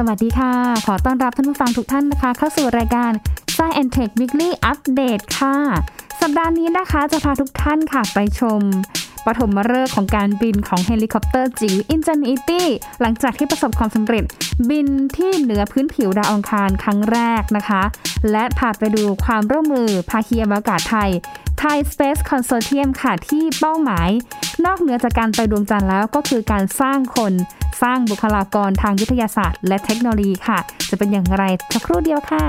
สวัสดีค่ะ ขอต้อนรับท่านผู้ฟังทุกท่านนะคะ เข้าสู่รายการ Science and Tech Weekly Update ค่ะ สัปดาห์นี้นะคะจะพาทุกท่านค่ะไปชมปฐมฤกษ์ของการบินของเฮลิคอปเตอร์จิ๋ว Ingenuity หลังจากที่ประสบความสำเร็จ บินที่เหนือพื้นผิวดาวอังคารครั้งแรกนะคะ และพาไปดูความร่วมมือภาคีอวกาศไทย Thai Space Consortium ค่ะที่เป้าหมาย นอกเหนือจากการไปดวงจันทร์แล้วก็คือการสร้างคน สร้างบุคลากรทางวิทยาศาสตร์ และเทคโนโลยีค่ะ จะเป็นอย่างไรสักครู่เดียวค่ะ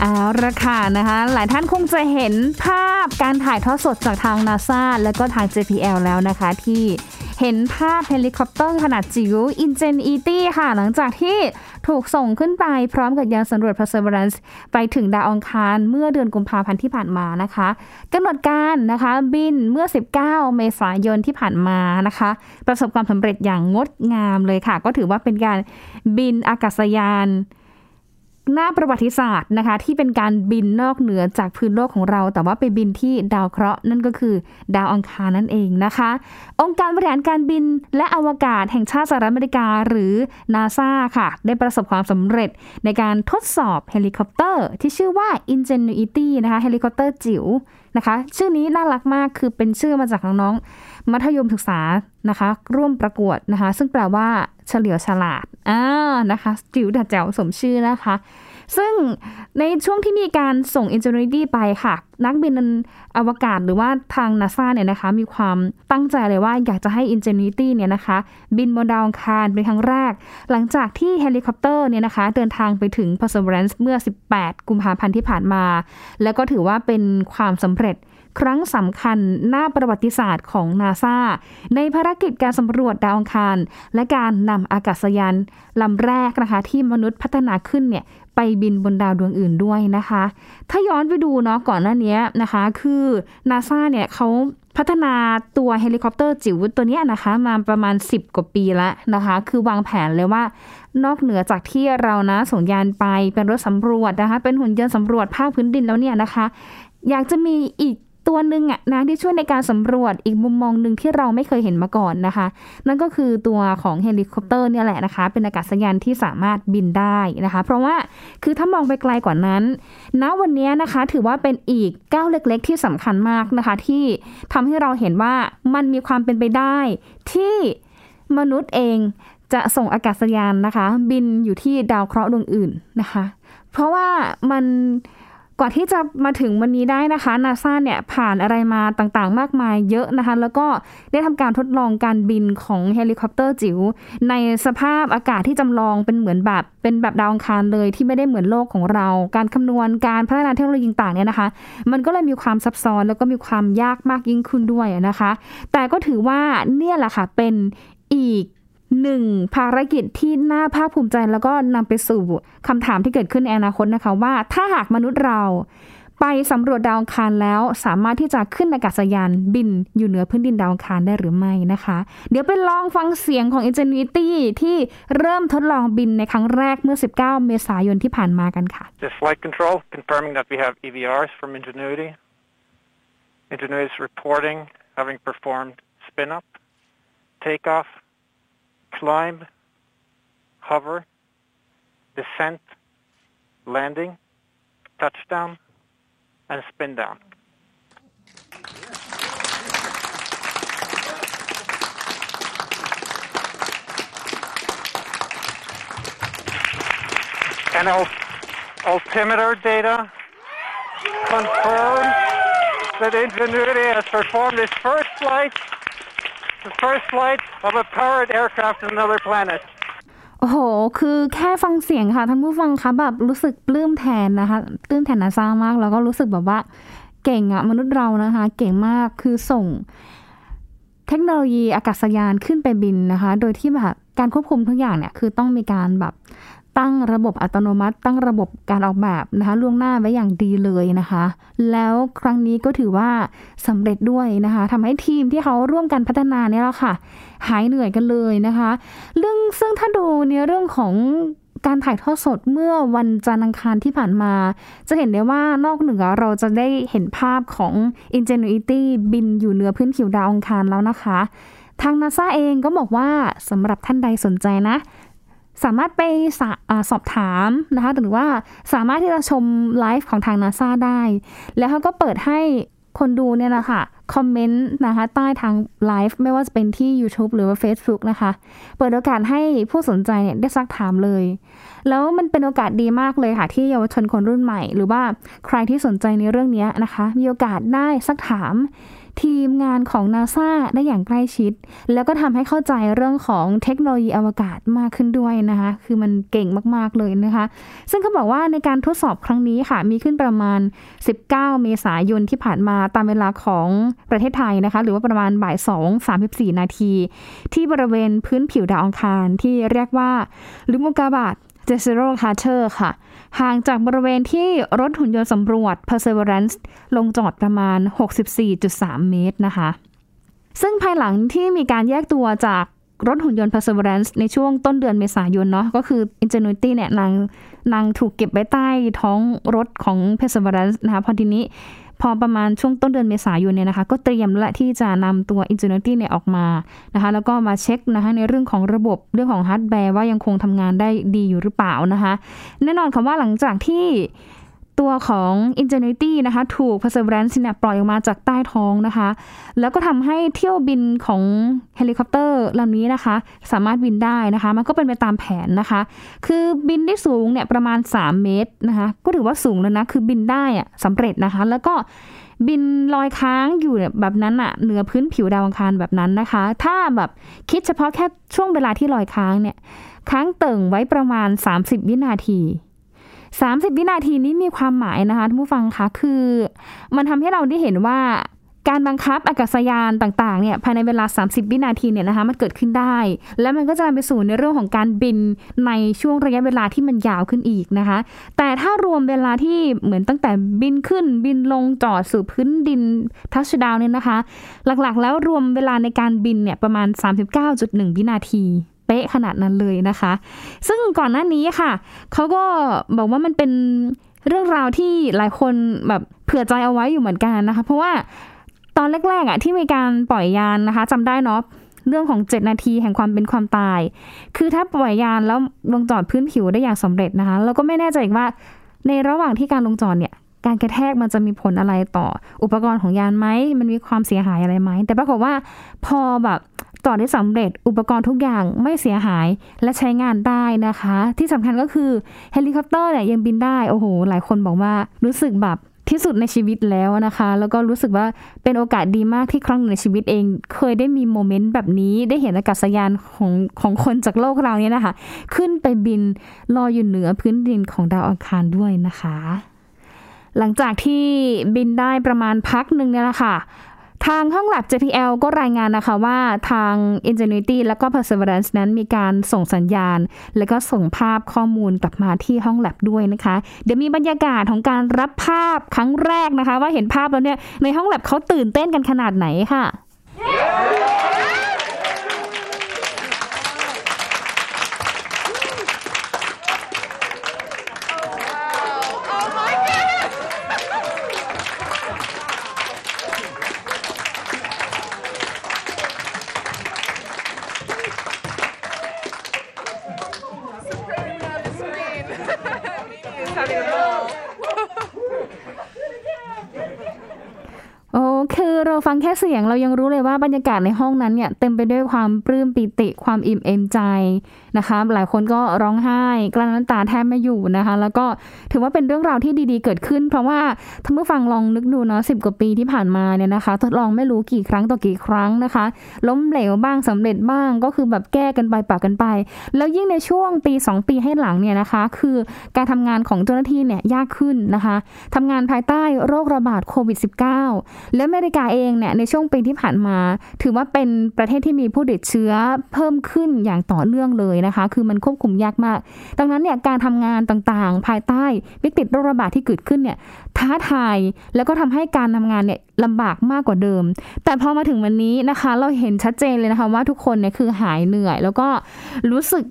เอาละค่ะนะคะ หลายท่านคงจะเห็นภาพการถ่ายทอดสดจากทางนาซาและก็ทาง JPL แล้วนะคะที่ เห็นภาพเฮลิคอปเตอร์ขนาดจิ๋ว Ingenuity ค่ะ หลังจากที่ถูกส่งขึ้นไปพร้อมกับยานสำรวจ Perseverance ไปถึงดาวอังคารเมื่อเดือนกุมภาพันธ์ที่ผ่านมานะคะกำหนดการนะคะบินเมื่อ 19 เมษายนที่ผ่านมานะคะ ประสบความสำเร็จอย่างงดงามเลยค่ะ ก็ถือว่าเป็นการบินอากาศยาน หน้าประวัติศาสตร์นะคะ ที่เป็นการบินนอกเหนือจากพื้นโลกของเรา แต่ว่าไปบินที่ดาวเคราะห์นั่นก็คือ ดาวอังคารนั่นเองนะคะ องค์การบริหารการบินและอวกาศแห่งชาติสหรัฐอเมริกาหรือนาซาค่ะ ได้ประสบความสำเร็จในการทดสอบเฮลิคอปเตอร์ที่ชื่อว่า Ingenuity นะคะเฮลิคอปเตอร์จิ๋วนะคะ ชื่อนี้น่ารักมากคือเป็นชื่อมาจากน้องๆมัธยมศึกษานะคะ ร่วมประกวดนะคะ ซึ่งแปลว่า เฉลียวฉลาดอ่านะคะจิ๋วแต่แจ๋วสมชื่อนะคะ ซึ่งในช่วงที่มีการส่ง Ingenuity ไปค่ะ นักบินอวกาศหรือว่าทางนาซาเนี่ยนะคะ มีความตั้งใจเลยว่าอยากจะให้ Ingenuity เนี่ยนะคะ บินบนดาวอังคารเป็นครั้งแรก หลังจากที่เฮลิคอปเตอร์เนี่ยนะคะ เดินทางไปถึง Perseverance เมื่อ 18 กุมภาพันธ์ที่ผ่านมา แล้วก็ถือว่าเป็นความสำเร็จ ครั้งสำคัญหน้าประวัติศาสตร์ของนาซาในภารกิจการสำรวจดาวอังคาร และการนำอากาศยานลำแรกนะคะ ที่มนุษย์พัฒนาขึ้นเนี่ยไปบินบนดาวดวงอื่นด้วยนะคะ ถ้าย้อนไปดูเนาะก่อนหน้านี้นะคะ คือนาซาเนี่ยเขาพัฒนาตัวเฮลิคอปเตอร์จิ๋วตัวนี้นะคะมาประมาณ 10 กว่าปีแล้วนะคะ คือวางแผนเลยว่านอกเหนือจากที่เรานะส่งยานไปเป็นรถสำรวจนะคะ เป็นหุ่นยนต์สำรวจภาคพื้นดินแล้วเนี่ยนะคะ อยากจะมีอีก ตัวหนึ่งอะนะที่ช่วยในการสำรวจอีกมุมมองหนึ่งที่เราไม่เคยเห็นมาก่อนนะคะ นั่นก็คือตัวของเฮลิคอปเตอร์เนี่ยแหละนะคะ เป็นอากาศยานที่สามารถบินได้นะคะ เพราะว่าคือถ้ามองไปไกลกว่านั้นณวันนี้นะคะถือว่าเป็นอีกก้าวเล็ก ๆ ที่สำคัญมากนะคะ ที่ทำให้เราเห็นว่ามันมีความเป็นไปได้ที่มนุษย์เองจะส่งอากาศยานนะคะ บินอยู่ที่ดาวเคราะห์ดวงอื่นนะคะ เพราะว่ามัน กว่าที่จะมาถึงวันนี้ได้นะคะนาซาเนี่ยผ่านอะไรมาต่างๆ มากมายเยอะนะคะ แล้วก็ได้ทำการทดลองการบินของเฮลิคอปเตอร์จิ๋วในสภาพอากาศที่จำลองเป็นเหมือนแบบเป็นแบบดาวอังคารเลยที่ไม่ได้เหมือนโลกของเรา การคำนวณการพัฒนาเทคโนโลยีต่างๆเนี่ยนะคะ มันก็เลยมีความซับซ้อนแล้วก็มีความยากมากยิ่งขึ้นด้วยนะคะ แต่ก็ถือว่าเนี่ยแหละค่ะเป็นอีก หนึ่งภารกิจที่น่าภาคภูมิใจแล้วก็นำไปสู่คำถามที่เกิดขึ้นในอนาคตนะคะว่า ถ้าหากมนุษย์เราไปสำรวจดาวอังคารแล้วสามารถที่จะขึ้นอากาศยานบินอยู่เหนือพื้นดินดาวอังคารได้หรือไม่นะคะ เดี๋ยวไปลองฟังเสียงของ Ingenuity ที่เริ่มทดลองบินในครั้งแรกเมื่อ 19 เมษายนที่ผ่านมากันค่ะ This flight control confirming that we have EVRs from Ingenuity. Ingenuity is reporting having performed spin up, takeoff, climb, hover, descent, landing, touchdown, and spin down. And al- altimeter data confirms that Ingenuity has performed its first flight the first flight of a powered aircraft on another planet. โอ้โห คือแค่ฟังเสียงค่ะท่านผู้ฟังคะแบบรู้สึกปลื้มแทนนะคะปลื้มแทนนาซามาก แล้วก็รู้สึกแบบว่าเก่งอะมนุษย์เรานะคะ เก่งมากคือส่งเทคโนโลยีอากาศยานขึ้นไปบินนะคะ โดยที่แบบการควบคุมทุกอย่างเนี่ย คือต้องมีการแบบ ตั้งระบบอัตโนมัติ ตั้งระบบการออกแบบนะคะล่วงหน้าไว้อย่างดีเลยนะคะ แล้วครั้งนี้ก็ถือว่าสำเร็จด้วยนะคะทำให้ทีมที่เขาร่วมกันพัฒนาเนี่ยแหละค่ะ หายเหนื่อยกันเลยนะคะ เรื่องซึ่งถ้าดูในเรื่องของการถ่ายทอดสดเมื่อวันจันทร์อังคารที่ผ่านมา จะเห็นได้ว่านอกเหนือเราจะได้เห็นภาพของ Ingenuity บินอยู่เหนือพื้นผิวดาวอังคารแล้วนะคะ ทางนาซาเองก็บอกว่าสำหรับท่านใดสนใจนะ สามารถไปสอสอบถามนะคะหรือว่าสามารถที่จะชมไลฟ์ของทางนาซาได้ แล้วเขาก็เปิดให้คนดูเนี่ยนะคะคอมเมนต์นะคะใต้ทางไลฟ์ไม่ว่าจะเป็นที่ YouTube หรือว่า Facebook นะคะ เปิดโอกาสให้ผู้สนใจเนี่ยได้ซักถามเลย แล้วมันเป็นโอกาสดีมากเลยค่ะ ที่เยาวชนคนรุ่นใหม่ หรือว่าใครที่สนใจในเรื่องนี้นะคะ มีโอกาสได้ซักถาม ทีมงานของนาซาได้อย่างใกล้ชิด แล้วก็ทำให้เข้าใจเรื่องของเทคโนโลยีอวกาศมากขึ้นด้วยนะคะ คือมันเก่งมากๆเลยนะคะ ซึ่งเขาบอกว่าในการทดสอบครั้งนี้ค่ะ มีขึ้นประมาณ 19 เมษายนที่ผ่านมาตามเวลาของประเทศไทยนะคะ หรือว่าประมาณบ่าย 2 34 นาที ที่บริเวณพื้นผิวดาวอังคารที่เรียกว่าหลุมอุกกาบาต Jezero Crater ค่ะ ห่างจากบริเวณที่รถหุ่นยนต์สำรวจ Perseverance ลงจอดประมาณ 64.3 เมตรนะคะ ซึ่งภายหลังที่มีการแยกตัวจากรถหุ่นยนต์ Perseverance ในช่วงต้นเดือนเมษายนเนาะก็คือ Ingenuity เนี่ยนางนางถูกเก็บไว้ใต้ท้องรถของ Perseverance นะคะพอทีนี้ พอประมาณช่วงต้นเดือนเมษายนเนี่ยนะคะ ก็เตรียมละที่จะนำตัว Ingenuity เนี่ยออกมานะคะ แล้วก็มาเช็คนะคะในเรื่องของระบบเรื่องของฮาร์ดแวร์ว่ายังคงทำงานได้ดีอยู่หรือเปล่านะคะ แน่นอนค่ะว่าหลังจากที่ ตัวของ Ingenuity นะคะถูก Perseverance เนี่ยปล่อยออกมาจากใต้ท้องนะคะ แล้วก็ทำให้เที่ยวบินของเฮลิคอปเตอร์ลำนี้นะคะ สามารถบินได้นะคะ มันก็เป็นไปตามแผนนะคะ คือบินได้สูงเนี่ยประมาณ 3 เมตรนะคะ ก็ถือว่าสูงแล้วนะ คือบินได้อะสำเร็จนะคะ แล้วก็บินลอยค้างอยู่แบบนั้นอะเหนือพื้นผิวดาวอังคารแบบนั้นนะคะ ถ้าแบบคิดเฉพาะแค่ช่วงเวลาที่ลอยค้างเนี่ยค้างเติ่งไว้ประมาณ 30 วินาที 30 วินาทีนี้มีความหมายนะคะท่านผู้ฟังคะคือ มันทำให้เราได้เห็นว่าการบังคับอากาศยานต่างๆเนี่ยภายในเวลา 30 วินาทีเนี่ยนะคะมันเกิดขึ้นได้ แล้วมันก็จะนำไปสู่ในเรื่องของการบินในช่วงระยะเวลาที่มันยาวขึ้นอีกนะคะ แต่ถ้ารวมเวลาที่เหมือนตั้งแต่บินขึ้น บินลงจอดสู่พื้นดินทัชดาวเนี่ยนะคะ หลักๆ แล้วรวมเวลาในการบินเนี่ยประมาณ 39.1 วินาที เป๊ะขนาดนั้นเลยนะคะ ซึ่งก่อนหน้านี้ค่ะ เขาก็บอกว่ามันเป็นเรื่องราวที่หลายคนแบบเผื่อใจเอาไว้อยู่เหมือนกันนะคะ เพราะว่าตอนแรกๆอะที่มีการปล่อยยานนะคะจำได้เนาะเรื่องของ 7 นาทีแห่งความเป็นความตาย คือถ้าปล่อยยานแล้วลงจอดพื้นผิวได้อย่างสำเร็จนะคะ เราก็ไม่แน่ใจอีกว่าในระหว่างที่การลงจอดเนี่ย การกระแทกมันจะมีผลอะไรต่อ อุปกรณ์ของยานไหม มันมีความเสียหายอะไรไหม แต่ปรากฏว่าพอแบบ จอได้สำเร็จอุปกรณ์ทุกอย่างไม่เสียหายและใช้งานได้นะคะ ที่สำคัญก็คือเฮลิคอปเตอร์เนี่ยยังบินได้ โอ้โห หลายคนบอกว่ารู้สึกแบบที่สุดในชีวิตแล้วนะคะ แล้วก็รู้สึกว่าเป็นโอกาสดีมากที่ครั้งหนึ่งในชีวิตเอง เคยได้มี moment แบบนี้ ได้เห็นอากาศยานของของคนจากโลกเราเนี่ยนะคะ ขึ้นไปบินลอยอยู่เหนือพื้นดินของดาวอังคารด้วยนะคะ หลังจากที่บินได้ประมาณพักหนึ่งเนี่ยแหละค่ะ ทางห้อง lab JPL ก็รายงานนะคะว่าทาง Ingenuity และก็ Perseverance นั้นมีการส่งสัญญาณ และก็ส่งภาพข้อมูลกลับมาที่ห้องแลบด้วยนะคะ เดี๋ยวมีบรรยากาศของการรับภาพครั้งแรกนะคะ ว่าเห็นภาพแล้วเนี่ยในห้องแลบเขาตื่นเต้นกันขนาดไหนค่ะ โอ้คือ เราฟังแค่เสียงเรายังรู้เลยว่าบรรยากาศในห้องนั้นเนี่ยเต็มไปด้วยความปลื้มปิติความอิ่มเอมใจนะคะ หลายคนก็ร้องไห้กลั้นน้ำตาแทบไม่อยู่นะคะ แล้วก็ถือว่าเป็นเรื่องราวที่ดีๆเกิดขึ้น เพราะว่าท่านผู้ฟังลองนึกดูเนาะสิกว่าปีที่ผ่านมาเนี่ยนะคะ ทดลองไม่รู้กี่ครั้งต่อกี่ครั้งนะคะ ล้มเหลวบ้างสำเร็จบ้างก็คือแบบแก้กันไปปากกันไป แล้วยิ่งในช่วงปี 2 ปีให้หลังเนี่ยนะคะ คือการทำงานของเจ้าหน้าที่เนี่ยยากขึ้นนะคะทำงานภายใต้โรคระบาดโควิด -19 และอเมริกาเององเนี่ยในช่วงปีที่ผ่านมา ถือว่าเป็นประเทศที่มีผู้ติดเชื้อเพิ่มขึ้นอย่างต่อเนื่องเลยนะคะ คือมันควบคุมยากมาก ดังนั้นเนี่ยการทำงานต่างๆ ภายใต้วิกฤตโรคระบาดที่เกิดขึ้นเนี่ยท้าทายแล้วก็ทำให้การทำงานเนี่ยลำบากมากกว่าเดิม แต่พอมาถึงวันนี้นะคะ เราเห็นชัดเจนเลยนะคะว่าทุกคนเนี่ยคือหายเหนื่อย แล้วก็รู้สึก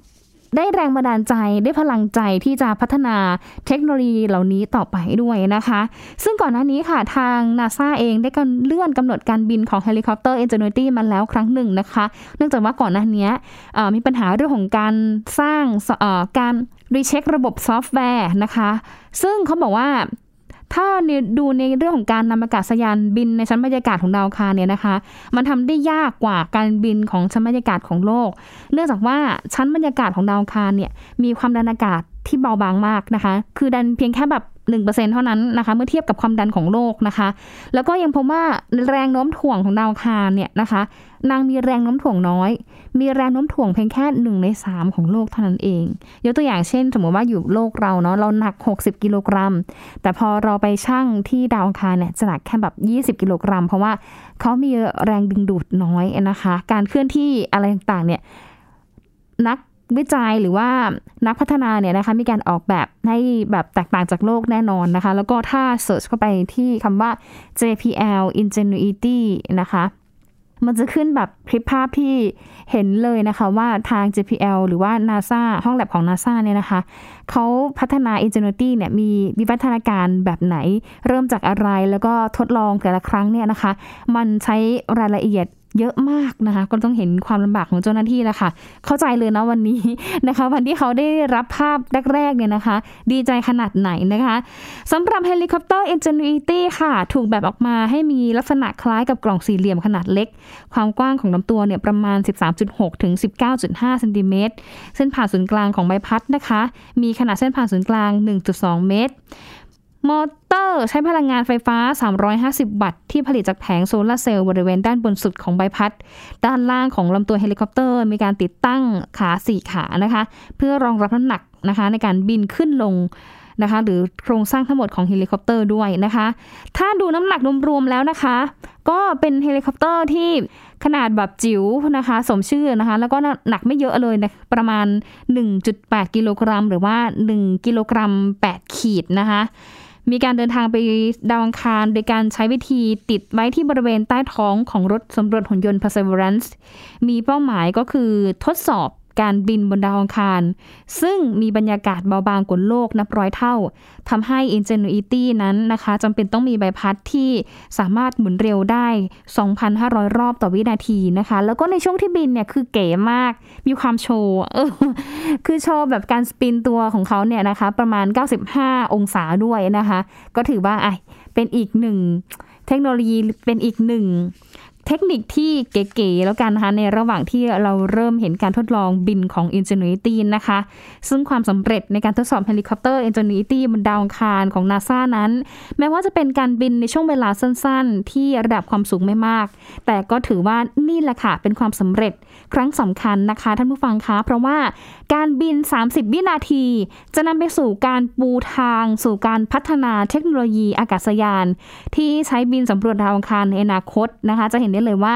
ได้แรงบันดาลใจได้พลังใจที่จะพัฒนาเทคโนโลยีเหล่านี้ต่อไปด้วยนะคะ ซึ่งก่อนหน้านี้ค่ะทางนาซาเองได้การเลื่อนกำหนดการบินของเฮลิคอปเตอร์ Ingenuity มาแล้วครั้งหนึ่งนะคะ เนื่องจากว่าก่อนหน้านี้มีปัญหาเรื่องของการสร้างการ recheck ระบบซอฟต์แวร์นะคะ ซึ่งเขาบอกว่า ถ้าดูในเรื่องของการนำอากาศยานบินในชั้นบรรยากาศของดาวอังคารเนี่ยนะคะ มันทำได้ยากกว่าการบินของชั้นบรรยากาศของโลก เนื่องจากว่าชั้นบรรยากาศของดาวคารเนี่ยมีความดันอากาศที่เบาบางมากนะคะ คือดันเพียงแค่แบบ 1%เท่านั้นนะคะ เมื่อเทียบกับความดันของโลกนะคะ แล้วก็ยังพบว่าแรงโน้มถ่วงของดาวคารเนี่ยนะคะ นางมีแรงโน้มถ่วงน้อย มีแรงโน้มถ่วงเพียงแค่หนึ่งในสามของโลกเท่านั้นเอง ยกตัวอย่างเช่น สมมติว่าอยู่โลกเราเนาะเราหนัก 60 กิโลกรัม แต่พอเราไปชั่งที่ดาวคารเนี่ยจะหนักแค่แบบ 20 กิโลกรัม เพราะว่าเขามีแรงดึงดูดน้อยนะคะ การเคลื่อนที่อะไรต่างๆเนี่ยนัก วิจัยหรือว่านักพัฒนาเนี่ยนะคะมีการออกแบบให้แบบแตกต่างจากโลกแน่นอนนะคะ แล้วก็ถ้าเสิร์ชเข้าไปที่คำว่า JPL Ingenuity นะคะมันจะขึ้นแบบคลิปภาพที่เห็นเลยนะคะว่าทาง JPL หรือว่า NASA ห้องแลบของ NASA เนี่ยนะคะ เขาพัฒนา Ingenuity เนี่ยมีวิวัฒนาการแบบไหน เริ่มจากอะไรแล้วก็ทดลองแต่ละครั้งเนี่ยนะคะ มันใช้รายละเอียด เยอะมากนะคะ ก็ต้องเห็นความลำบากของเจ้าหน้าที่แล้วค่ะ เข้าใจเลยนะวันนี้นะคะ วันที่เขาได้รับภาพแรกๆเนี่ยนะคะ ดีใจขนาดไหนนะคะสำหรับเฮลิคอปเตอร์ Ingenuity ค่ะ ถูกแบบออกมาให้มีลักษณะคล้ายกับกล่องสี่เหลี่ยมขนาดเล็ก ความกว้างของลำตัวเนี่ยประมาณ 13.6 ถึง 19.5 เซนติเมตร เส้นผ่าศูนย์กลางของใบพัดนะคะ มีขนาดเส้นผ่าศูนย์กลาง 1.2 เมตร มอเตอร์ใช้พลังงานไฟฟ้า 350 วัตต์ที่ผลิตจากแผงโซลาเซลล์บริเวณด้านบนสุดของใบพัด ด้านล่างของลำตัวเฮลิคอปเตอร์ มีการติดตั้งขาสี่ขานะคะ เพื่อรองรับน้ำหนักนะคะในการบินขึ้นลงนะคะหรือโครงสร้างทั้งหมดของเฮลิคอปเตอร์ด้วยนะคะ ถ้าดูน้ำหนักรวมๆแล้วนะคะ ก็เป็นเฮลิคอปเตอร์ที่ขนาดแบบจิ๋วนะคะ สมชื่อนะคะ แล้วก็หนักไม่เยอะเลยนะประมาณ 1.8 กิโลกรัม หรือว่า 1 กิโลกรัม 8 ขีดนะคะ มีการเดินทางไปดาวอังคาร โดยการใช้วิธีติดไว้ที่บริเวณใต้ท้องของรถสำรวจหุ่นยนต์ Perseverance มีเป้าหมายก็คือทดสอบ การบินบนดาวอังคาร ซึ่งมีบรรยากาศเบาบางกว่าโลกนับร้อยเท่าทำให้ Ingenuity นั้นนะคะจำเป็นต้องมีใบพัดที่สามารถหมุนเร็วได้ 2,500 รอบต่อวินาทีนะคะ แล้วก็ในช่วงที่บินเนี่ยคือเก๋มากมีความโชว์เออคือโชว์แบบการ spin ตัวของเขาเนี่ยนะคะประมาณ 95 องศาด้วยนะคะ ก็ถือว่าไอเป็นอีกหนึ่งเทคโนโลยีเป็นอีกหนึ่ง เทคนิคที่เก๋ๆแล้วกันนะคะ ในระหว่างที่เราเริ่มเห็นการทดลองบินของ Ingenuity นะคะ ซึ่งความสำเร็จในการทดสอบเฮลิคอปเตอร์ Ingenuity บนดาวอังคารของ NASA นั้น แม้ว่าจะเป็นการบินในช่วงเวลาสั้นๆ ที่ระดับความสูงไม่มาก แต่ก็ถือว่านี่แหละค่ะเป็นความสำเร็จ ครั้งสำคัญนะคะ ท่านผู้ฟังคะเพราะว่าการบิน 30 วินาที จะนำไปสู่การปูทาง สู่การพัฒนาเทคโนโลยีอากาศยาน ที่ใช้บินสำรวจดาวอังคารในอนาคตนะคะ จะเห็นได้เลยว่า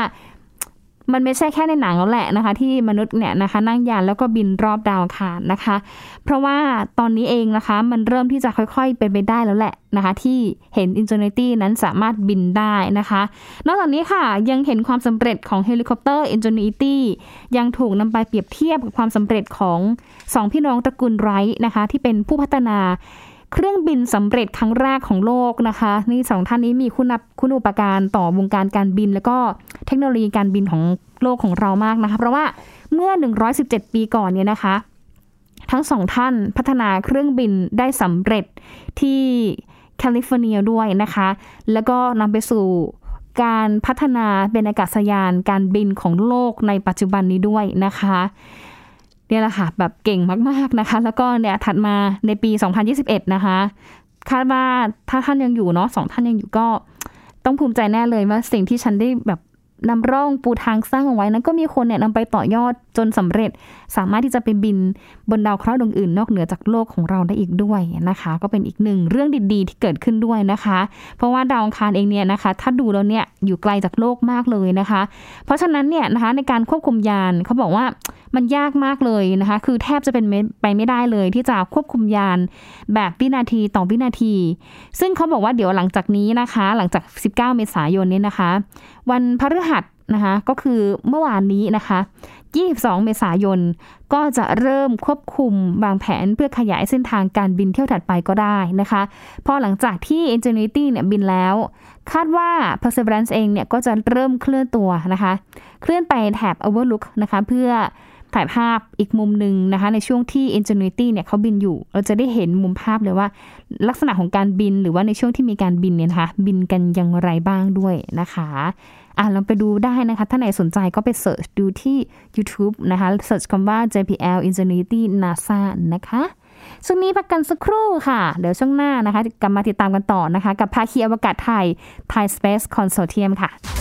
มันไม่ใช่แค่ในหนังแล้วแหละนะคะ ที่มนุษย์เนี่ยนะคะ นั่งยานแล้วก็บินรอบดาวอังคารนะคะ เพราะว่าตอนนี้เองนะคะ มันเริ่มที่จะค่อยๆเป็นไปได้แล้วแหละนะคะ ที่เห็น Ingenuity นั้นสามารถบินได้นะคะ นอกจากนี้ค่ะยังเห็นความสำเร็จของเฮลิคอปเตอร์ Ingenuity ยังถูกนำไปเปรียบเทียบกับความสำเร็จของสองพี่น้องตระกูลไรท์นะคะ ที่เป็นผู้พัฒนา เครื่องบินสำเร็จครั้งแรกของโลกนะคะ นี่สองท่านนี้มีคุณคุณูปการต่อวงการการบิน แล้วก็เทคโนโลยีการบินของโลกของเรามากนะคะ เพราะว่าเมื่อ 117 ปีก่อนเนี่ยนะคะ ทั้งสองท่านพัฒนาเครื่องบินได้สำเร็จที่แคลิฟอร์เนียด้วยนะคะ แล้วก็นำไปสู่การพัฒนาเป็นอากาศยานการบินของโลกในปัจจุบันนี้ด้วยนะคะ เนี่ยแหละค่ะแบบเก่งมากๆนะคะ แล้วก็เนี่ยถัดมาในปี 2021 นะคะ คาดว่าถ้าท่านยังอยู่เนาะสองท่านยังอยู่ก็ต้องภูมิใจแน่เลยว่าสิ่งที่ฉันได้แบบ นำร่องปูทางสร้างเอาไว้นั้นก็มีคนเนี่ยนำไปต่อยอดจนสำเร็จ สามารถที่จะไปบินบนดาวเคราะห์ดวงอื่น นอกเหนือจากโลกของเราได้อีกด้วยนะคะ ก็เป็นอีกหนึ่งเรื่องดีๆ ที่เกิดขึ้นด้วยนะคะ เพราะว่าดาวอังคารเองเนี่ยนะคะ ถ้าดูแล้วเนี่ยอยู่ไกลจากโลกมากเลยนะคะ เพราะฉะนั้นเนี่ยนะคะในการควบคุมยานเขาบอกว่ามันยากมากเลยนะคะ คือแทบจะเป็นไปไม่ได้เลย ที่จะควบคุมยานแบบวินาทีต่อวินาที ซึ่งเขาบอกว่าเดี๋ยวหลังจากนี้นะคะ หลังจาก 19 เมษายนนี้นะคะวันพฤหัสนะคะก็คือเมื่อวานนี้นะคะ 22 เมษายน ก็จะเริ่มควบคุมบางแผนเพื่อขยายเส้นทางการบินเที่ยวถัดไปก็ได้นะคะ พอหลังจากที่ Ingenuity เนี่ยบินแล้ว คาดว่า Perseverance เองเนี่ยก็จะเริ่มเคลื่อนตัวนะคะ เคลื่อนไปแถบ Overlook นะคะเพื่อ ถ่ายภาพอีกมุมหนึ่งนะคะ ในช่วงที่ Ingenuity เนี่ยเขาบินอยู่ เราจะได้เห็นมุมภาพเลยว่า ลักษณะของการบินหรือว่าในช่วงที่มีการบินเนี่ยนะคะ บินกันอย่างไรบ้างด้วยนะคะอะเราไปดูได้นะคะ ถ้าไหนสนใจก็ไปเสิร์ชดูที่ YouTube นะคะเสิร์ชคำว่า JPL Ingenuity NASA นะคะช่วงนี้พักกันสักครู่ค่ะ เดี๋ยวช่วงหน้านะคะ กลับมาติดตามกันต่อนะคะ กับภาคีอวกาศไทย Thai Space Consortium ค่ะ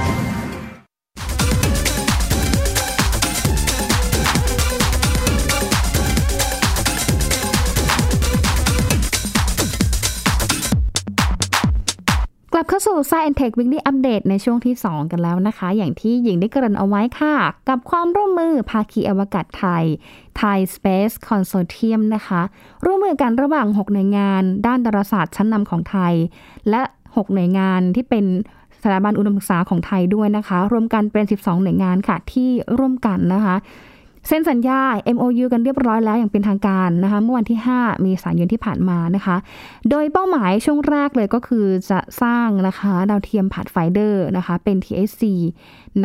ลับเข้าสู่ Science Tech Weekly Update ในช่วงที่ 2 กันแล้วนะคะ อย่างที่หญิงได้เกริ่นเอาไว้ค่ะ กับความร่วมมือภาคีอวกาศไทย Thai Space Consortium นะคะ ร่วมมือกันระหว่าง 6 หน่วยงาน ด้านดาราศาสตร์ชั้นนำของไทย และ 6 หน่วยงานที่เป็นสถาบันอุดมศึกษาของไทยด้วยนะคะ รวมกันเป็น 12 หน่วยงานค่ะที่ร่วมกันนะคะ เซ็นสัญญา MOU กันเรียบร้อยแล้วอย่างเป็นทางการนะคะ เมื่อวันที่ 5 มีสายนที่ผ่านมานะคะ โดยเป้าหมายช่วงแรกเลยก็คือจะสร้างนะคะดาวเทียมผ่านไฟเดอร์นะคะ เป็น TSC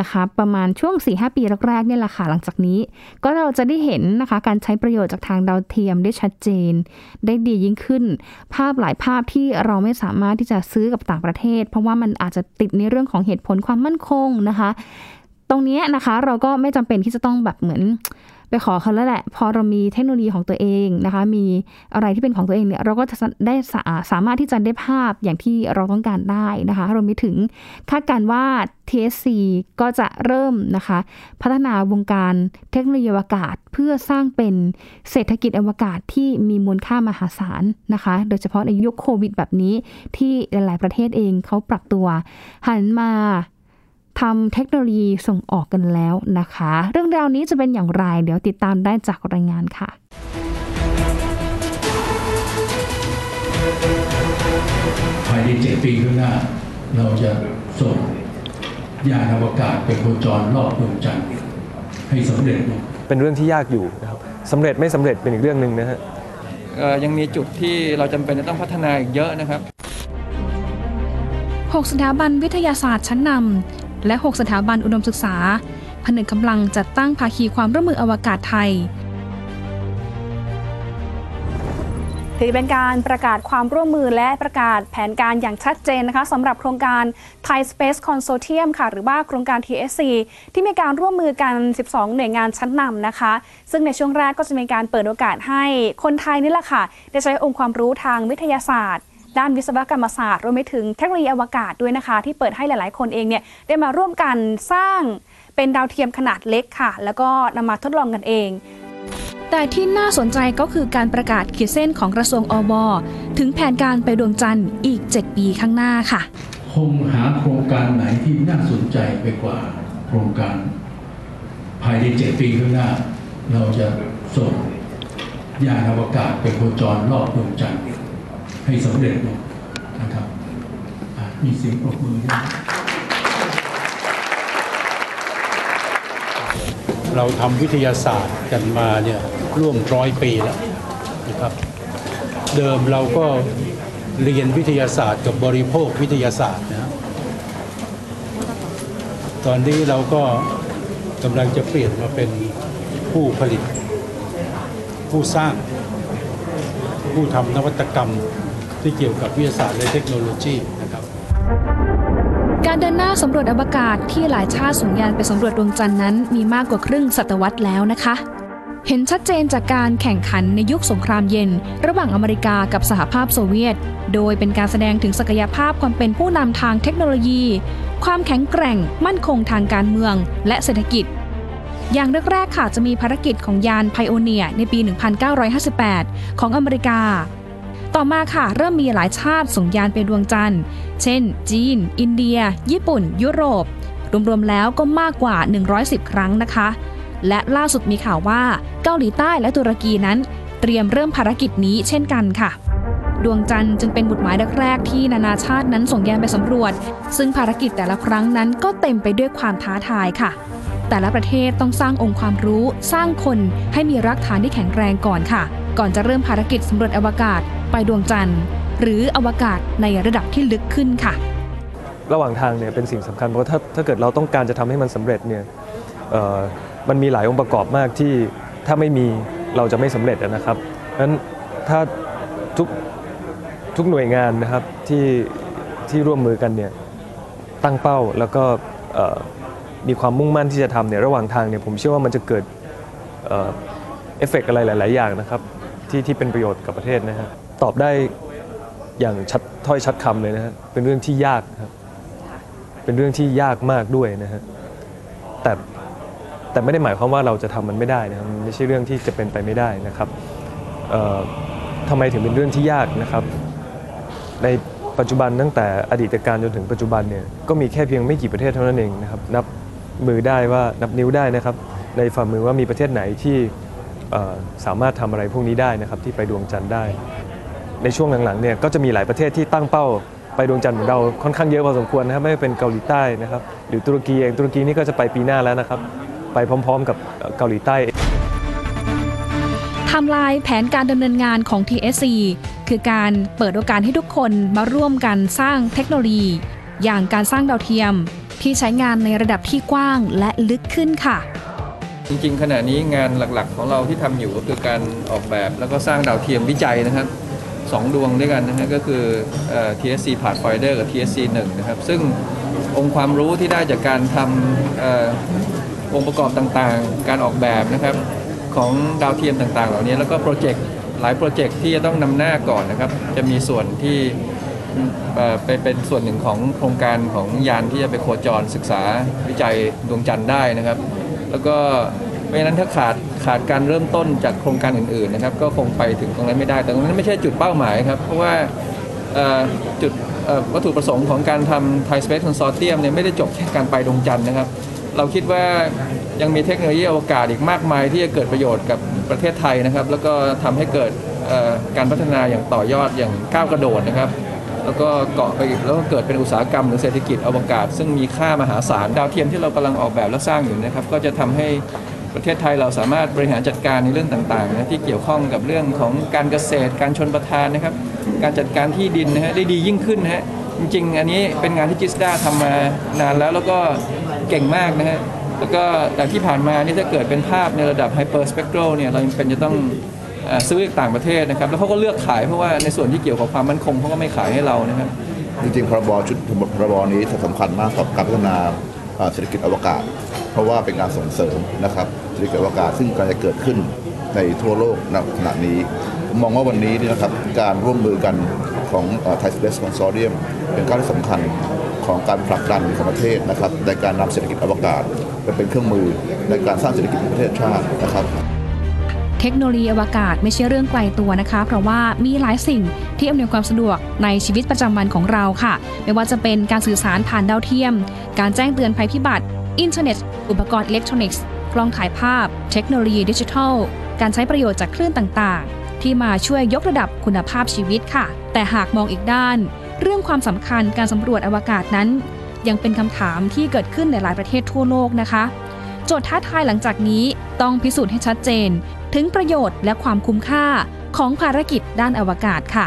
นะคะประมาณช่วง 4-5 ปีแรกๆเนี่ยแหละค่ะหลังจากนี้ ก็เราจะได้เห็นนะคะการใช้ประโยชน์จากทางดาวเทียมได้ชัดเจน ได้ดียิ่งขึ้น ภาพหลายภาพที่เราไม่สามารถที่จะซื้อกับต่างประเทศ เพราะว่ามันอาจจะติดในเรื่องของเหตุผลความมั่นคงนะคะ ตรงนี้นะคะ เราก็ไม่จำเป็นที่จะต้องแบบเหมือนไปขอเขาแล้วแหละ พอเรามีเทคโนโลยีของตัวเองนะคะ มีอะไรที่เป็นของตัวเองเนี่ย เราก็จะได้สาสามารถที่จะได้ภาพอย่างที่เราต้องการได้นะคะรวมไปถึงคาดการณ์ว่า TSC ก็จะเริ่มนะคะ พัฒนาวงการเทคโนโลยีอวกาศ เพื่อสร้างเป็นเศรษฐกิจอวกาศที่มีมูลค่ามหาศาลนะคะ โดยเฉพาะในยุคโควิดแบบนี้ที่หลาย ๆ ประเทศเองเขาปรับตัว หันมา ทำเทคโนโลยีส่งออกกันแล้วนะคะ เรื่องราวนี้จะเป็นอย่างไร เดี๋ยวติดตามได้จากรายงานค่ะภายในเจ็ดปีข้างหน้า เราจะส่งยานอวกาศไปโคจรรอบดวงจันทร์ให้สำเร็จ เป็นเรื่องที่ยากอยู่นะครับสำเร็จไม่สำเร็จเป็นอีกเรื่องหนึ่งนะฮะเอ่อยังมีจุดที่เราจำเป็นจะต้องพัฒนาอีกเยอะนะครับ 6 สถาบันวิทยาศาสตร์ชั้นนำ และ 6 สถาบันอุดมศึกษา ผนึกกำลังจัดตั้งภาคีความร่วมมืออวกาศไทยถือเป็นการประกาศความร่วมมือและประกาศแผนการอย่างชัดเจนนะคะสำหรับโครงการ Thai Space Consortium ค่ะ หรือว่าโครงการ TSC ที่มีการร่วมมือกัน 12 หน่วยงานชั้นนำนะคะ ซึ่งในช่วงแรกก็จะมีการเปิดโอกาสให้คนไทยนี่แหละค่ะ ได้ใช้องค์ความรู้ทางวิทยาศาสตร์ ด้านวิศวกรรมศาสตร์รวมไปถึงเทคโนโลยีอวกาศด้วยนะคะ ที่เปิดให้หลาย ๆ คนเองเนี่ยได้มาร่วมกันสร้างเป็นดาวเทียมขนาดเล็กค่ะ แล้วก็นำมาทดลองกันเองแต่ที่น่าสนใจก็คือการประกาศขีดเส้นของกระทรวงอบถึงแผนการไปดวงจันทร์อีก 7 ปีข้างหน้าค่ะ คงหาโครงการไหนที่น่าสนใจไปกว่าโครงการ ภายในเจ็ดปีข้างหน้า เราจะส่งยานอวกาศไปโคจรรอบดวงจันทร์ ให้สำเร็จนะครับมีเสียงปรบมือด้วยเราทำวิทยาศาสตร์กันมาเนี่ยร่วมร้อยปีแล้วนะครับ เดิมเราก็เรียนวิทยาศาสตร์กับบริโภควิทยาศาสตร์นะตอนนี้เราก็กำลังจะเปลี่ยนมาเป็นผู้ผลิต ผู้สร้าง ผู้ทำนวัตกรรม ที่เกี่ยวกับวิทยาศาสตร์และเทคโนโลยีนะครับการเดินหน้าสำรวจอวกาศที่หลายชาติส่งยานไปสำรวจดวงจันทร์นั้นมีมากกว่าครึ่งศตวรรษแล้วนะคะ เห็นชัดเจนจากการแข่งขันในยุคสงครามเย็น ระหว่างอเมริกากับสหภาพโซเวียต โดยเป็นการแสดงถึงศักยภาพความเป็นผู้นำทางเทคโนโลยี ความแข็งแกร่ง มั่นคงทางการเมือง และเศรษฐกิจ อย่างแรกๆค่ะจะมีภารกิจของยานไพโอเนียในปี 1958 ของอเมริกา ต่อมาค่ะเริ่มมีหลายชาติส่งยานไปดวงจันทร์ เช่น จีน อินเดีย ญี่ปุ่น ยุโรป รวมๆแล้วก็มากกว่า 110 ครั้งนะคะ และล่าสุดมีข่าวว่าเกาหลีใต้และตุรกีนั้น เตรียมเริ่มภารกิจนี้เช่นกันค่ะดวงจันทร์จึงเป็นบุตรหมายแรกๆที่นานาชาตินั้นส่งยานไปสำรวจ ซึ่งภารกิจแต่ละครั้งนั้นก็เต็มไปด้วยความท้าทายค่ะ แต่ละประเทศต้องสร้างองค์ความรู้ สร้างคนให้มีรากฐานที่แข็งแรงก่อนค่ะ ก่อนจะเริ่มภารกิจสำรวจอวกาศไปดวงจันทร์ หรืออวกาศในระดับที่ลึกขึ้นค่ะ ระหว่างทางเนี่ยเป็นสิ่งสำคัญเพราะถ้าถ้าเกิดเราต้องการจะทำให้มันสำเร็จเนี่ยมันมีหลายองค์ประกอบมากที่ถ้าไม่มีเราจะไม่สำเร็จนะครับเพราะฉะนั้นถ้าทุกทุกหน่วยงานนะครับที่ที่ร่วมมือกันเนี่ยตั้งเป้าแล้วก็มีความมุ่งมั่นที่จะทำเนี่ยระหว่างทางเนี่ยผมเชื่อว่ามันจะเกิดเอ่อเอฟเฟกต์อะไรหลาย ๆ อย่างนะครับ ที่ที่เป็นประโยชน์กับประเทศนะฮะตอบได้อย่างชัดถ้อยชัดคำเลยนะฮะเป็นเรื่องที่ยากครับเป็นเรื่องที่ยากมากด้วยนะฮะแต่แต่ไม่ได้หมายความว่าเราจะทำมันไม่ได้นะครับไม่ใช่เรื่องที่จะเป็นไปไม่ได้นะครับเอ่อทำไมถึงเป็นเรื่องที่ยากนะครับ ในปัจจุบันตั้งแต่อดีตการจนถึงปัจจุบันเนี่ยก็มีแค่เพียงไม่กี่ประเทศเท่านั้นเองนะครับนับมือได้ว่านับนิ้วได้นะครับ ในฝ่ามือว่ามีประเทศไหนที่ สามารถทำอะไรพวกนี้ได้นะครับที่ไปดวงจันทร์ได้ ในช่วงหลังๆเนี่ยก็จะมีหลายประเทศที่ตั้งเป้าไปดวงจันทร์ของเราค่อนข้างเยอะพอสมควรนะครับไม่ว่าเป็นเกาหลีใต้นะครับหรือตุรกีเองตุรกีนี่ก็จะไปปีหน้าแล้วนะครับ ไปพร้อมๆกับเกาหลีใต้ไทม์ไลน์แผนการดำเนินงานของ TSC คือการเปิดโอกาสให้ทุกคนมาร่วมกันสร้างเทคโนโลยี อย่างการสร้างดาวเทียมที่ใช้งานในระดับที่กว้างและลึกขึ้นค่ะ จริงๆ ขณะนี้งานหลักๆ ของเราที่ทำอยู่ก็คือการออกแบบแล้วก็สร้างดาวเทียมวิจัยนะครับสองดวงด้วยกันนะฮะก็คืออ TSC Pathfinder กับ TSC 1นะครับ ซึ่งองค์ความรู้ที่ได้จากการทำอองค์ประกอบต่างๆ การออกแบบนะครับของดาวเทียมต่างๆ เหล่านี้แล้วก็โปรเจกต์หลายโปรเจกต์ที่จะต้องนำหน้าก่อนนะครับ จะมีส่วนที่เอ่อไปเป็นส่วนหนึ่งของโครงการของยานที่จะไปโคจรศึกษาวิจัยดวงจันทร์ได้นะครับ แล้วก็ไม่นั้นถ้าขาดขาดการเริ่มต้นจากโครงการอื่นๆนะครับ ก็คงไปถึงตรงนั้นไม่ได้ แต่ตรงนั้นไม่ใช่จุดเป้าหมายครับ เพราะว่าจุดวัตถุประสงค์ของการทำ Thai Space Consortium เนี่ยไม่ได้จบแค่การไปดวงจันทร์นะครับ เราคิดว่ายังมีเทคโนโลยีอวกาศอีกมากมายที่จะเกิดประโยชน์กับประเทศไทยนะครับ แล้วก็ทำให้เกิดการพัฒนาอย่างต่อยอดอย่างก้าวกระโดดนะครับ แล้วก็เกาะไปแล้วก็เกิดเป็นอุตสาหกรรมหรือเศรษฐกิจอวกาศ ซึ่งมีค่ามหาศาลดาวเทียมที่เรากำลังออกแบบและสร้างอยู่นะครับ ก็จะทำให้ประเทศไทยเราสามารถบริหารจัดการในเรื่องต่างๆนะที่เกี่ยวข้องกับเรื่องของการเกษตร การชนประทานนะครับ การจัดการที่ดินนะฮะได้ดียิ่งขึ้นนะฮะจริงๆ อันนี้เป็นงานที่จิสดาทำมานานแล้วแล้วก็เก่งมากนะฮะแล้วก็แต่ที่ผ่านมานี่ถ้าเกิดเป็นภาพในระดับไฮเปอร์สเปกโตรเนี่ยเรายังเป็นจะต้อง ซื้อจากต่างประเทศนะครับ แล้วเขาก็เลือกขายเพราะว่าในส่วนที่เกี่ยวกับความมั่นคงเขาก็ไม่ขายให้เรานะครับจริงๆพรบชุดพรบนี้สำคัญมากกับการพัฒนาเศรษฐกิจอวกาศ เพราะว่าเป็นการส่งเสริมนะครับเศรษฐกิจอวกาศซึ่งกำลังจะเกิดขึ้นในทั่วโลกณขณะนี้ผมมองว่าวันนี้นี่นะครับการร่วมมือกันของ Thai Space Consortium เป็นก้าวที่สำคัญของการผลักดันของประเทศนะครับในการนำเศรษฐกิจอวกาศเป็นเครื่องมือในการสร้างเศรษฐกิจของประเทศชาตินะครับ เทคโนโลยีอวกาศไม่ใช่เรื่องไกลตัวนะคะ เพราะว่ามีหลายสิ่งที่อำนวยความสะดวกในชีวิตประจำวันของเราค่ะ ไม่ว่าจะเป็นการสื่อสารผ่านดาวเทียม การแจ้งเตือนภัยพิบัติ อินเทอร์เน็ต อุปกรณ์อิเล็กทรอนิกส์ กล้องถ่ายภาพ เทคโนโลยีดิจิทัล การใช้ประโยชน์จากคลื่นต่างๆ ที่มาช่วยยกระดับคุณภาพชีวิตค่ะ แต่หากมองอีกด้าน เรื่องความสำคัญการสำรวจอวกาศนั้น ยังเป็นคำถามที่เกิดขึ้นในหลายประเทศทั่วโลกนะคะ โจทย์ท้าทายหลังจากนี้ต้องพิสูจน์ให้ชัดเจน ถึงประโยชน์และความคุ้มค่าของภารกิจด้านอวกาศค่ะ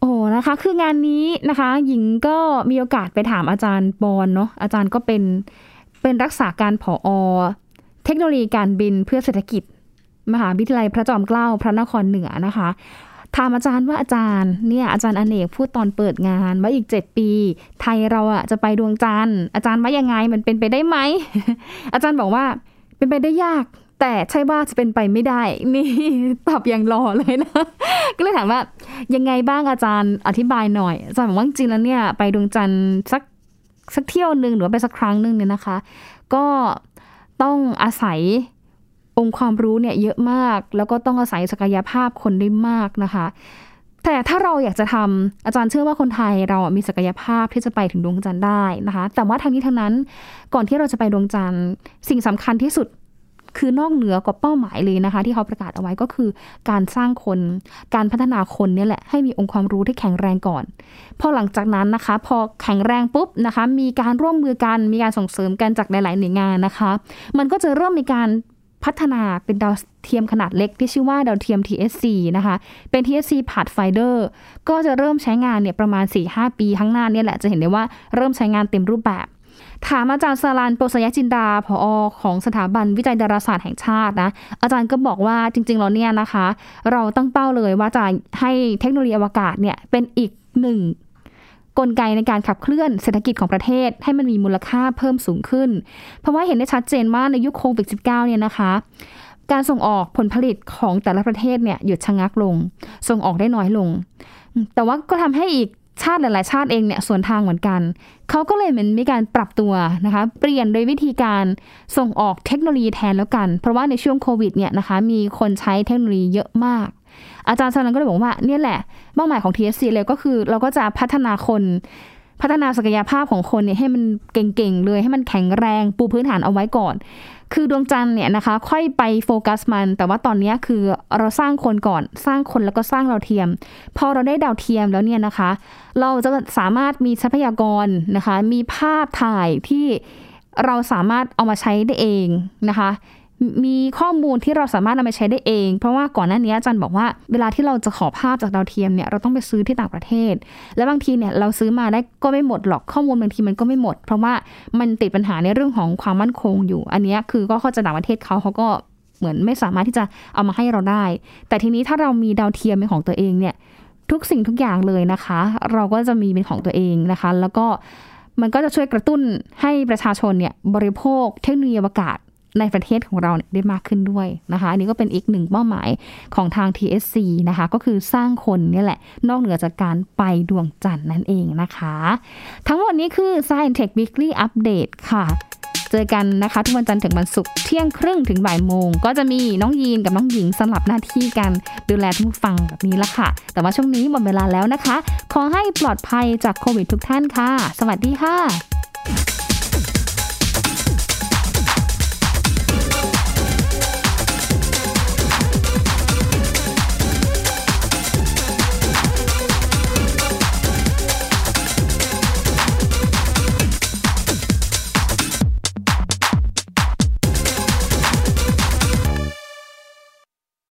โอ้นะคะ คืองานนี้นะคะ หญิงก็มีโอกาสไปถามอาจารย์ปอนเนาะอาจารย์ก็เป็นเป็นรักษาการผออเทคโนโลยีการบินเพื่อเศรษฐกิจ มหาวิทยาลัยพระจอมเกล้าพระนครเหนือนะคะ ถามอาจารย์ว่าอาจารย์เนี่ยอาจารย์อเนกพูดตอนเปิดงานว่าอีก 7 ปี ไทยเราอะจะไปดวงจันทร์อาจารย์ว่ายังไงมันเป็นไปได้ไหม อาจารย์บอกว่าเป็นไปได้ยาก แต่ใช่ว่าจะเป็นไปไม่ได้ นี่ตอบอย่างรอเลยนะ ก็เลยถามว่ายังไงบ้างอาจารย์อธิบายหน่อยอาจารย์บอกว่าจริงแล้วเนี่ยไปดวงจันทร์สักสักเที่ยวหนึ่งหรือไปสักครั้งหนึ่งเนี่ยนะคะ ก็ต้องอาศัย องค์ความรู้เนี่ยเยอะมาก แล้วก็ต้องอาศัยศักยภาพคนได้มากนะคะ แต่ถ้าเราอยากจะทำอาจารย์เชื่อว่าคนไทยเรามีศักยภาพที่จะไปถึงดวงจันทร์ได้นะคะ แต่ว่าทางนี้ทางนั้นก่อนที่เราจะไปดวงจันทร์สิ่งสำคัญที่สุดคือนอกเหนือกว่าเป้าหมายเลยนะคะ ที่เขาประกาศเอาไว้ก็คือการสร้างคนการพัฒนาคนเนี่ยแหละให้มีองค์ความรู้ที่แข็งแรงก่อน พอหลังจากนั้นนะคะ พอแข็งแรงปุ๊บนะคะ มีการร่วมมือกันมีการส่งเสริมกันจากหลาย ๆ หน่วยงานนะคะ มันก็จะเริ่มมีการ พัฒนาเป็นดาวเทียมขนาดเล็กที่ชื่อว่าดาวเทียม TSC นะคะ เป็น TSC Pathfinder ก็จะเริ่มใช้งานเนี่ยประมาณ 4-5 ปีข้างหน้าเนี่ยแหละจะเห็นได้ว่าเริ่มใช้งานเต็มรูปแบบ ถามอาจารย์สารานโปสยจินดาผออของสถาบันวิจัยดาราศาสตร์แห่งชาตินะ อาจารย์ก็บอกว่าจริงๆแล้วเนี่ยนะคะ เราตั้งเป้าเลยว่าจะให้เทคโนโลยีอวกาศเนี่ยเป็นอีกหนึ่ง กลไกในการขับเคลื่อนเศรษฐกิจของประเทศ ให้มันมีมูลค่าเพิ่มสูงขึ้น เพราะว่าเห็นได้ชัดเจนว่าในยุคโควิด -19 เนี่ยนะคะ การส่งออกผลผลิตของแต่ละประเทศเนี่ยหยุดชะงักลง ส่งออกได้น้อยลง แต่ว่าก็ทำให้อีกชาติหลาย ๆ ชาติเองเนี่ยสวนทางเหมือนกัน เขาก็เลยเหมือนมีการปรับตัวนะคะ เปลี่ยนโดยวิธีการส่งออกเทคโนโลยีแทนแล้วกัน เพราะว่าในช่วงโควิดเนี่ยนะคะ มีคนใช้เทคโนโลยีเยอะมาก อาจารย์สนันก็เลยบอกว่าเนี่ยแหละเป้าหมายของ TSC เลยก็คือเราก็จะพัฒนาคนพัฒนาศักยภาพของคนเนี่ยให้มันเก่งๆ เลยให้มันแข็งแรงปูพื้นฐานเอาไว้ก่อน คือดวงจันทร์เนี่ยนะคะ ค่อยไปโฟกัสมัน แต่ว่าตอนนี้คือเราสร้างคนก่อนสร้างคนแล้วก็สร้างดาวเทียม พอเราได้ดาวเทียมแล้วเนี่ยนะคะ เราจะสามารถมีทรัพยากรนะคะ มีภาพถ่ายที่เราสามารถเอามาใช้ได้เองนะคะ มีข้อมูลที่เราสามารถนำมาใช้ได้เอง เพราะว่าก่อนหน้านี้อาจารย์บอกว่าเวลาที่เราจะขอภาพจากดาวเทียมเนี่ยเราต้องไปซื้อที่ต่างประเทศ และบางทีเนี่ยเราซื้อมาได้ก็ไม่หมดหรอกข้อมูลบางทีมันก็ไม่หมด เพราะว่ามันติดปัญหาในเรื่องของความมั่นคงอยู่ อันนี้คือก็เข้าใจต่างประเทศเขาเขาก็เหมือนไม่สามารถที่จะเอามาให้เราได้ แต่ทีนี้ถ้าเรามีดาวเทียมเป็นของตัวเองเนี่ยทุกสิ่งทุกอย่างเลยนะคะ เราก็จะมีเป็นของตัวเองนะคะ แล้วก็มันก็จะช่วยกระตุ้นให้ประชาชนเนี่ยบริโภคเทคโนโลยีอวกาศ ในประเทศของเราเนี่ยได้มากขึ้นด้วยนะคะ อันนี้ก็เป็นอีกหนึ่งเป้าหมายของทาง TSC นะคะ ก็คือสร้างคนนี่แหละ นอกเหนือจากการไปดวงจันทร์นั่นเองนะคะ ทั้งหมดนี้คือ Science Tech Weekly Update ค่ะ เจอกันนะคะ ทุกวันจันทร์ถึงวันศุกร์เที่ยงครึ่งถึงบ่ายโมง ก็จะมีน้องยีนกับน้องหญิงสลับหน้าที่กันดูแลทุกฟังแบบนี้ละค่ะ แต่ว่าช่วงนี้หมดเวลาแล้วนะคะ ขอให้ปลอดภัยจากโควิดทุกท่านค่ะ สวัสดีค่ะ